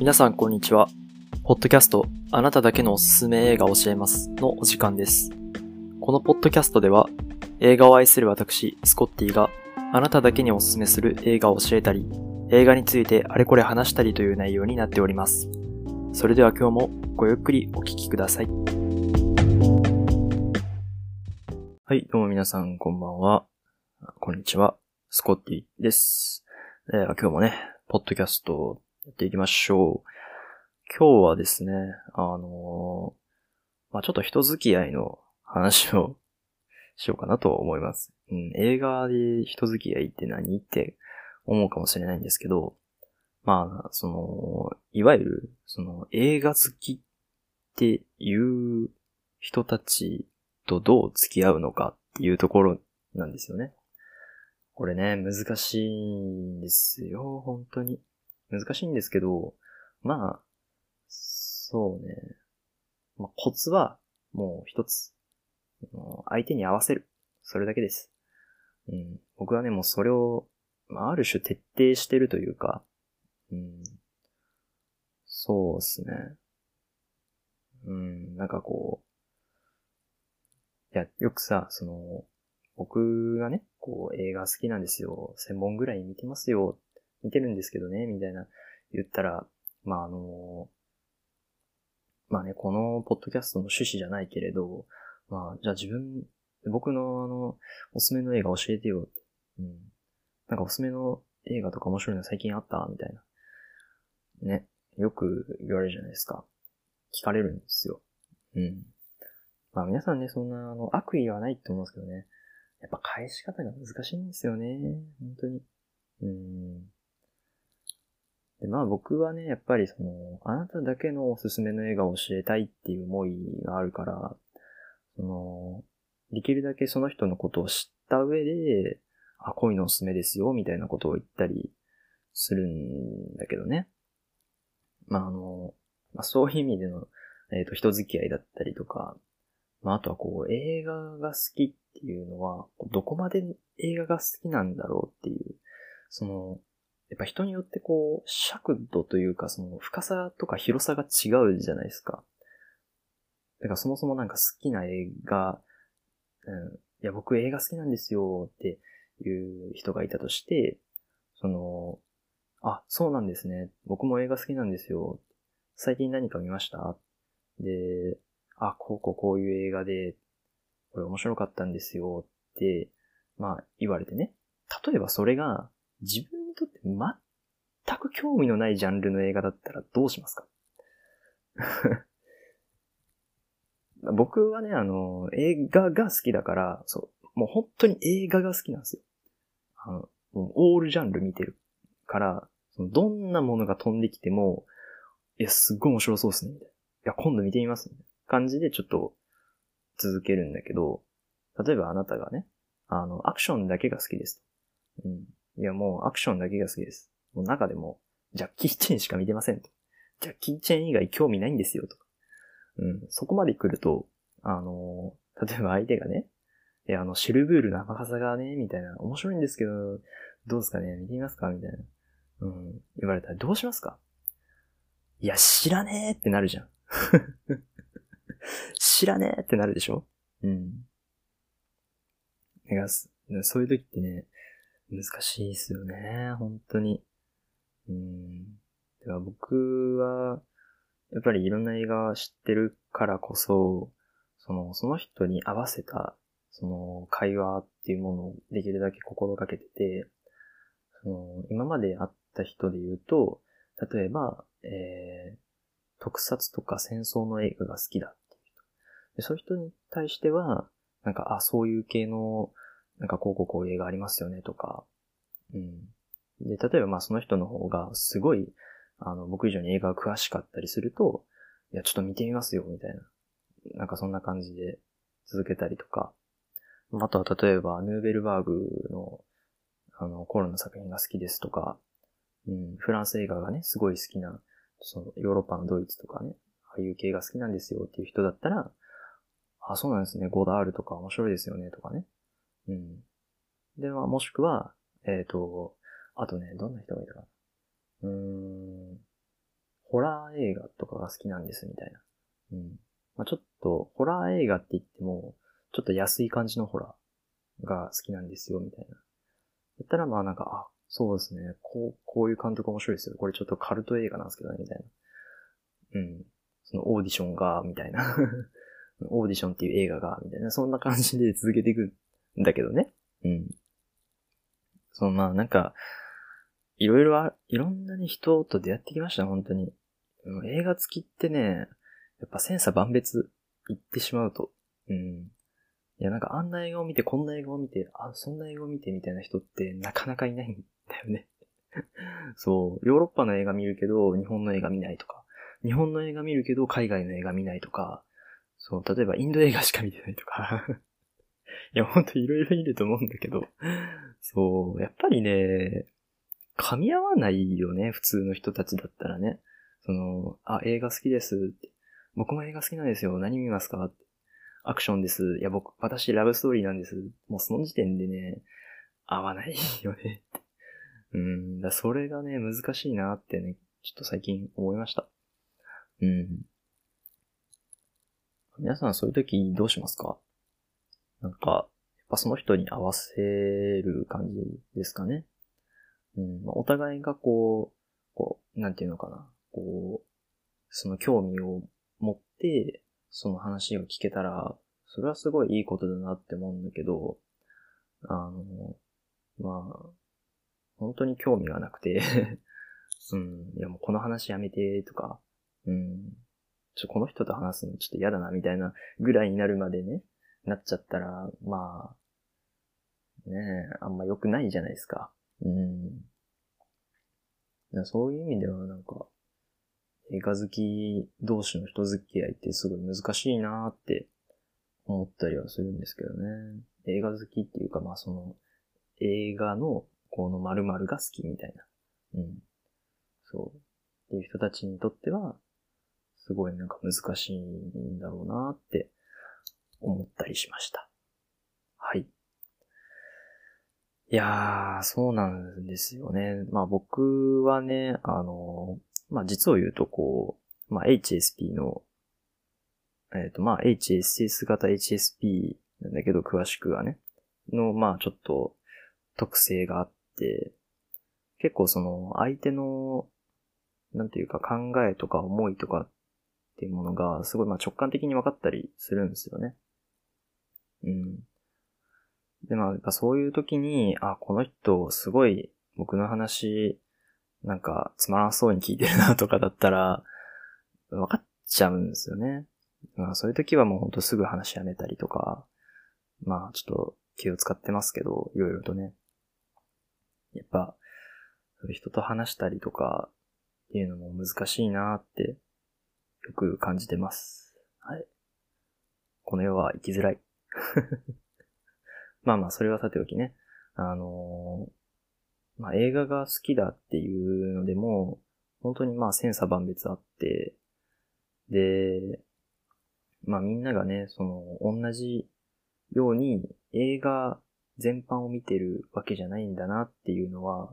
皆さんこんにちは。ポッドキャスト、あなただけのおすすめ映画を教えますのお時間です。このポッドキャストでは、映画を愛する私、スコッティが、あなただけにおすすめする映画を教えたり、映画についてあれこれ話したりという内容になっております。それでは今日もごゆっくりお聞きください。はい、どうも皆さんこんばんは。こんにちは。スコッティです。えー今日もね、ポッドキャストやっていきましょう。今日はですね、あのーまあ、ちょっと人付き合いの話をしようかなと思います。うん、映画で人付き合いって何って思うかもしれないんですけど、まあ、その、いわゆる、その映画好きっていう人たちとどう付き合うのかっていうところなんですよね。これね、難しいんですよ、本当に。難しいんですけど、まあ、そうね。まあ、コツは、もう一つ。相手に合わせる。それだけです。うん。僕はね、もうそれを、まあ、ある種徹底してるというか、うん。そうですね。うん、なんかこう、いや、よくさ、その、僕がね、こう、映画好きなんですよ。1000本ぐらい見てますよ。見てるんですけどね、みたいな言ったら、まあ、あの、まあね、このポッドキャストの趣旨じゃないけれど、まあ、じゃあ自分、僕のあの、おすすめの映画教えてよって。うん。なんかおすすめの映画とか面白いの最近あった？みたいな。ね。よく言われるじゃないですか。聞かれるんですよ。うん。まあ皆さんね、そんなあの悪意はないと思うんですけどね。やっぱ返し方が難しいんですよね。本当に。うん。で、まあ僕はね、やっぱりその、あなただけのおすすめの映画を教えたいっていう思いがあるから、その、できるだけその人のことを知った上で、あ、こういうのおすすめですよ、みたいなことを言ったりするんだけどね。まああの、まあそういう意味での、えっ、と、人付き合いだったりとか、まああとはこう、映画が好きっていうのは、どこまで映画が好きなんだろうっていう、その、やっぱ人によってこう、尺度というか、その深さとか広さが違うじゃないですか。だからそもそもなんか好きな映画、うん、いや僕映画好きなんですよっていう人がいたとして、その、あ、そうなんですね。僕も映画好きなんですよ。最近何か見ました？で、あ、こうこうこういう映画で、これ面白かったんですよって、まあ言われてね。例えばそれが自分にとって全く興味のないジャンルの映画だったらどうしますか？僕はね、あの、映画が好きだから、そう、もう本当に映画が好きなんですよ。あの、オールジャンル見てるから、そのどんなものが飛んできても、いや、すっごい面白そうですね、みたいな。いや、今度見てみます、みたいな感じでちょっと続けるんだけど、例えばあなたがね、あの、アクションだけが好きです。うん。いや、もうアクションだけが好きです。もう中でも、ジャッキー・チェンしか見てませんと。ジャッキー・チェン以外興味ないんですよ、とか。うん。そこまで来ると、あの、例えば相手がね、いや、あの、シルブールの甘傘がね、みたいな、面白いんですけど、どうですかね見てみますかみたいな。うん。言われたらどうしますか？いや、知らねえってなるじゃん。知らねえってなるでしょ？うん。だかそういう時ってね、難しいですよね、本当に。うん。だから僕は、やっぱりいろんな映画知ってるからこそ、その、その人に合わせた、その、会話っていうものをできるだけ心がけてて、その、今まで会った人で言うと、例えば、えー、特撮とか戦争の映画が好きだっていう人。でそういう人に対しては、なんか、あ、そういう系の、なんかこうこうこういう映画ありますよねとか、うん。で、例えばまあその人の方がすごい、あの、僕以上に映画が詳しかったりすると、いや、ちょっと見てみますよ、みたいな。なんかそんな感じで続けたりとか。あとは例えば、ヌーベルバーグの、あの、コロの作品が好きですとか、うん、フランス映画がね、すごい好きな、その、ヨーロッパのドイツとかね、ああいう系が好きなんですよっていう人だったら、あ、そうなんですね、ゴダールとか面白いですよね、とかね。うん。で、まあ、もしくは、えっ、と、あとね、どんな人がいたかな。うーん、ホラー映画とかが好きなんですみたいな。うん。まあ、ちょっと、ホラー映画って言っても、ちょっと安い感じのホラーが好きなんですよ、みたいな。だったらまあなんか、あ、そうですね、こう、こういう監督面白いですよ。これちょっとカルト映画なんですけどね、みたいな。うん。そのオーディションが、みたいな。オーディションっていう映画が、みたいな。そんな感じで続けていくだけどね。うん。そのまあなんか、いろいろあ、いろんなね、人と出会ってきました、本当に。映画好きってね、やっぱ千差万別言ってしまうと。うん。いや、なんかあんな映画を見て、こんな映画を見て、あ、そんな映画を見てみたいな人ってなかなかいないんだよね。そう。ヨーロッパの映画見るけど、日本の映画見ないとか。日本の映画見るけど、海外の映画見ないとか。そう。例えば、インド映画しか見てないとか。いや、ほんといろいろいると思うんだけど。そう。やっぱりね、噛み合わないよね、普通の人たちだったらね。その、あ、映画好きです。僕も映画好きなんですよ。何見ますかアクションです。いや、僕、私ラブストーリーなんです。もうその時点でね、合わないよね。うん、だそれがね、難しいなってね、ちょっと最近思いました。うん。皆さんそういう時どうしますかなんか、やっぱその人に合わせる感じですかね。うん、まあ、お互いがこう、こう、なんていうのかな。こう、その興味を持って、その話を聞けたら、それはすごいいいことだなって思うんだけど、あの、まあ、本当に興味がなくて うん、いやもうこの話やめてとか、うん、ちょ、この人と話すのちょっと嫌だなみたいなぐらいになるまでね、なっちゃったら、まあ、ねえ、あんま良くないじゃないですか。うん。そういう意味ではなんか、映画好き同士の人付き合いってすごい難しいなーって思ったりはするんですけどね。映画好きっていうか、まあその、映画のこの〇〇が好きみたいな。うん。そう。っていう人たちにとっては、すごいなんか難しいんだろうなって思ったりしました。はい。いやー、そうなんですよね。まあ僕はね、あの、まあ実を言うとこう、まあ HSP の、えっ、ー、とまあ HSS 型 HSP なんだけど詳しくはね、のまあちょっと特性があって、結構その相手の、なんていうか考えとか思いとかっていうものがすごいまあ直感的に分かったりするんですよね。うん。でまあやっぱそういう時に、あ、この人すごい僕の話なんか、つまらそうに聞いてるなとかだったら、分かっちゃうんですよね。まあ、そういう時はもうほんとすぐ話やめたりとか、まあ、ちょっと気を使ってますけど、いろいろとね。やっぱ、人と話したりとかっていうのも難しいなって、よく感じてます。はい。この世は生きづらい。まあまあ、それはさておきね。あのーまあ映画が好きだっていうのでも、本当にまあ千差万別あって、で、まあみんながね、その同じように映画全般を見てるわけじゃないんだなっていうのは、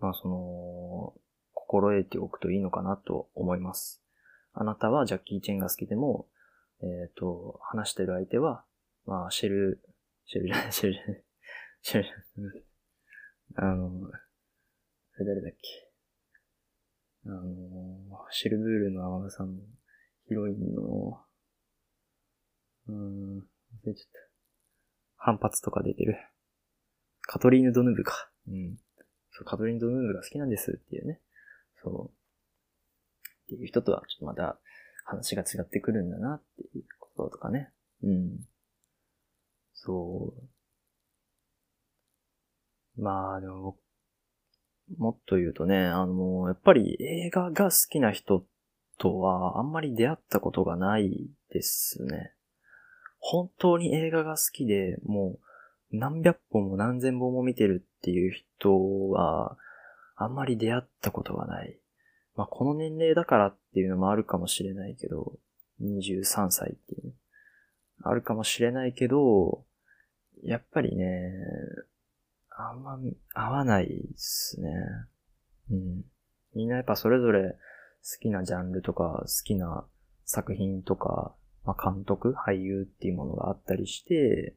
まあその、心得ておくといいのかなと思います。あなたはジャッキー・チェンが好きでも、えっ、ー、と、話してる相手は、まあ、シェル、シェルじゃない、シェルじゃない、シェルじゃない、あの、あれ誰だっけ。あの、シェルブールの天野さんのヒロインの、うーん、忘れちゃった。反発とか出てる。カトリーヌ・ドヌーブか。うん。そう、カトリーヌ・ドヌーブが好きなんですっていうね。そう。っていう人とはちょっとまた話が違ってくるんだなっていうこととかね。うん。そう。まあでも、もっと言うとね、あの、やっぱり映画が好きな人とはあんまり出会ったことがないですね。本当に映画が好きで、もう何百本も何千本も見てるっていう人は、あんまり出会ったことがない。まあ、この年齢だからっていうのもあるかもしれないけど、23歳っていう、ね、あるかもしれないけど、やっぱりね、あんま合わないっすね。うん。みんなやっぱそれぞれ好きなジャンルとか、好きな作品とか、まあ、監督、俳優っていうものがあったりして、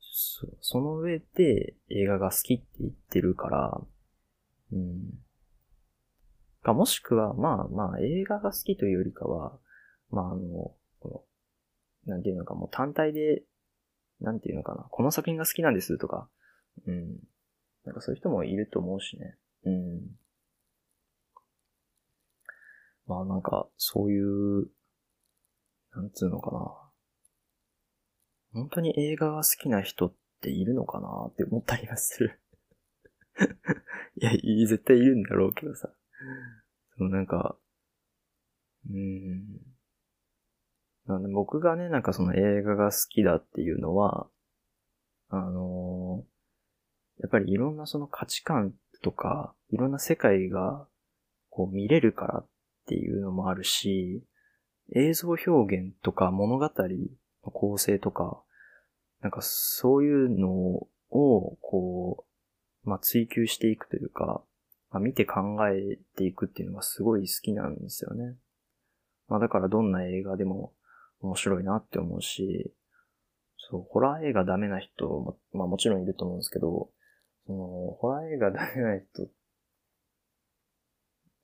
そその上で映画が好きって言ってるから、うん。か、もしくは、まあまあ映画が好きというよりかは、まああの、この、なんていうのかもう単体で、なんていうのかな、この作品が好きなんですとか、うん。なんかそういう人もいると思うしね。うん。まあなんか、そういう、なんつうのかな。本当に映画が好きな人っているのかなって思ったりはする いや、絶対いるんだろうけどさ。そのなんか、うん。なんで僕がね、なんかその映画が好きだっていうのは、あのー、やっぱりいろんなその価値観とか、いろんな世界がこう見れるからっていうのもあるし、映像表現とか物語の構成とか、なんかそういうのを、こう、まあ、追求していくというか、まあ、見て考えていくっていうのがすごい好きなんですよね。まあ、だからどんな映画でも面白いなって思うし、そう、ホラー映画ダメな人も、まあもちろんいると思うんですけど、その、ホラー映画ダメな人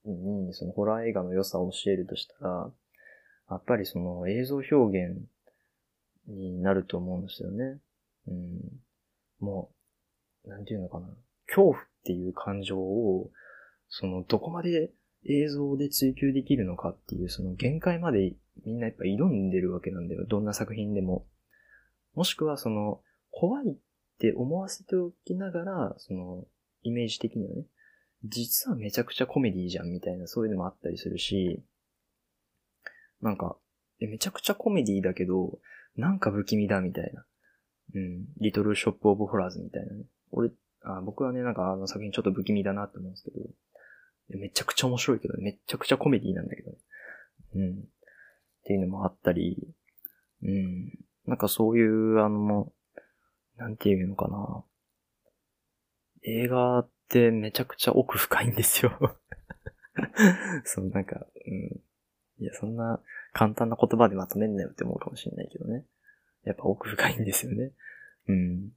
に、そのホラー映画の良さを教えるとしたら、やっぱりその映像表現になると思うんですよね。うん。もう、なんていうのかな。恐怖っていう感情を、その、どこまで映像で追求できるのかっていう、その限界までみんなやっぱ挑んでるわけなんだよ。どんな作品でも。もしくはその、怖いって思わせておきながら、その、イメージ的にはね、実はめちゃくちゃコメディじゃんみたいな、そういうのもあったりするし、なんか、めちゃくちゃコメディだけど、なんか不気味だみたいな。うん。リトルショップオブホラーズみたいなね。俺、あ僕はね、なんかあの作品ちょっと不気味だなって思うんですけど、めちゃくちゃ面白いけど、ね、めちゃくちゃコメディなんだけどね。うん。っていうのもあったり、うん。なんかそういう、あの、なんていうのかな。映画ってめちゃくちゃ奥深いんですよ そう、なんか、うん。いや、そんな簡単な言葉でまとめんなよって思うかもしれないけどね。やっぱ奥深いんですよね。うん。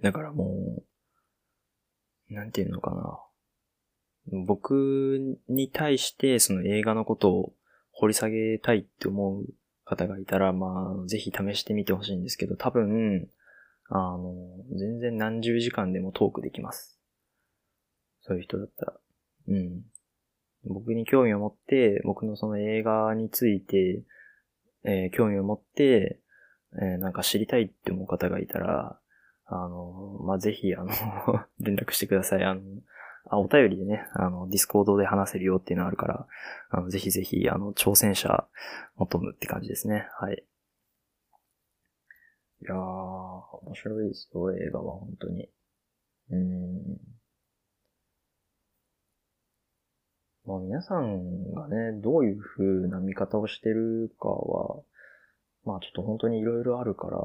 だからもう、なんていうのかな。僕に対してその映画のことを掘り下げたいって思う方がいたら、まあ、ぜひ試してみてほしいんですけど、多分、あの、全然何十時間でもトークできます。そういう人だったら。うん。僕に興味を持って、僕のその映画について、えー、興味を持って、えー、なんか知りたいって思う方がいたら、あの、まあ、ぜひ、あの 連絡してください。あの、あ、お便りでね、あの、ディスコードで話せるよっていうのあるから、あの、ぜひぜひ、あの、挑戦者求むって感じですね。はい。いやー、面白いですよ、映画は、本当に。うーん。まあ皆さんがね、どういう風な見方をしてるかは、まあちょっと本当に色々あるから、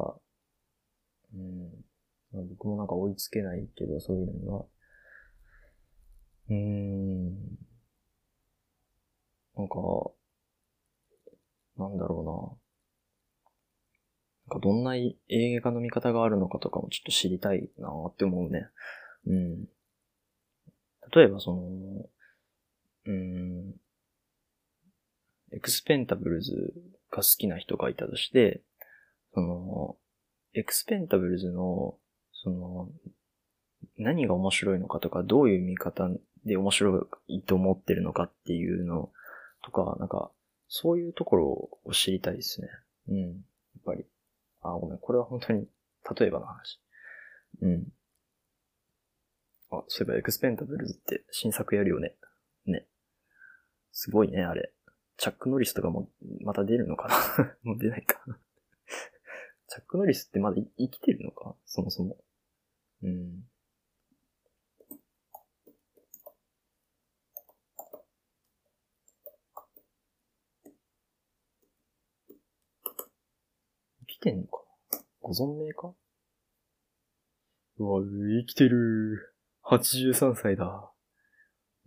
うん。まあ、僕もなんか追いつけないけど、そういうのには。うーん。なんか、なんだろうな。なんかどんな映画の見方があるのかとかもちょっと知りたいなって思うね。うん。例えばその、うん、エクスペンダブルズが好きな人がいたとして、その、エクスペンダブルズの、その、何が面白いのかとか、どういう見方で面白いと思ってるのかっていうのとか、なんか、そういうところを知りたいですね。うん。やっぱり。あ、ごめん。これは本当に、例えばの話。うん。あ、そういえばエクスペンダブルズって新作やるよね。ね。すごいね、あれ。チャックノリスとかもまた出るのかな？もう出ないかチャックノリスってまだ生きてるのか？そもそも。うん。生きてんのかご存命か？うわ、生きてる。83歳だ。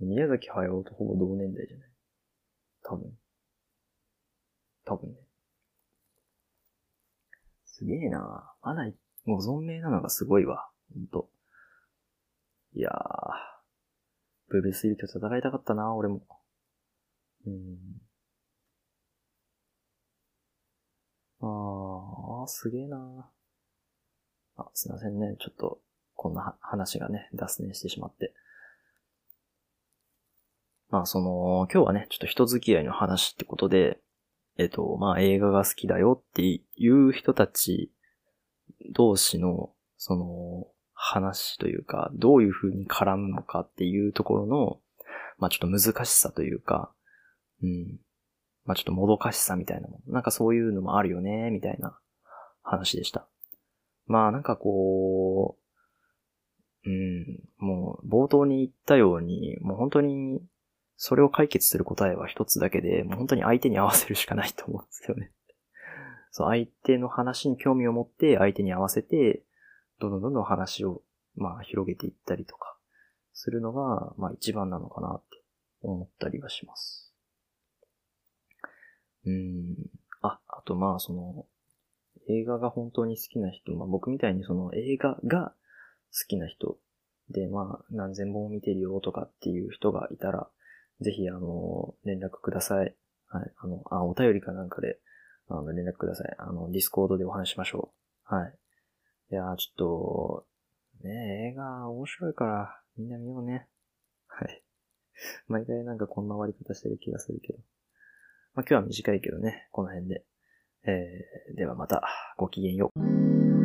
宮崎駿とほぼ同年代じゃない？多分。多分ね。すげえなまだご存命なのがすごいわ。ほんと。いやー。ブルース・リーと戦いたかったな俺も。うん。あー、すげえなあ、すいませんね。ちょっと、こんな話がね、脱線してしまって。まあ、その、今日はね、ちょっと人付き合いの話ってことで、えっと、まあ、映画が好きだよっていう人たち同士の、その、話というか、どういう風に絡むのかっていうところの、まあ、ちょっと難しさというか、うん。まあ、ちょっともどかしさみたいなもの。なんかそういうのもあるよね、みたいな話でした。まあ、なんかこう、うん、もう冒頭に言ったように、もう本当にそれを解決する答えは一つだけで、もう本当に相手に合わせるしかないと思うんですよね。そう、相手の話に興味を持って相手に合わせて、どんどんどんどん話を、まあ、広げていったりとか、するのが、まあ一番なのかなって思ったりはします。うん。あ、あとまあその、映画が本当に好きな人、まあ僕みたいにその映画が好きな人で、まあ何千本見てるよとかっていう人がいたら、ぜひ、あの、連絡ください。はい。あの、あ、お便りかなんかで、あの、連絡ください。あの、ディスコードでお話しましょう。はい。いやちょっと、ね映画面白いから、みんな見ようね。はい。毎回なんかこんな終わり方してる気がするけど。まあ、今日は短いけどね、この辺で。えー、ではまた、ごきげんよう。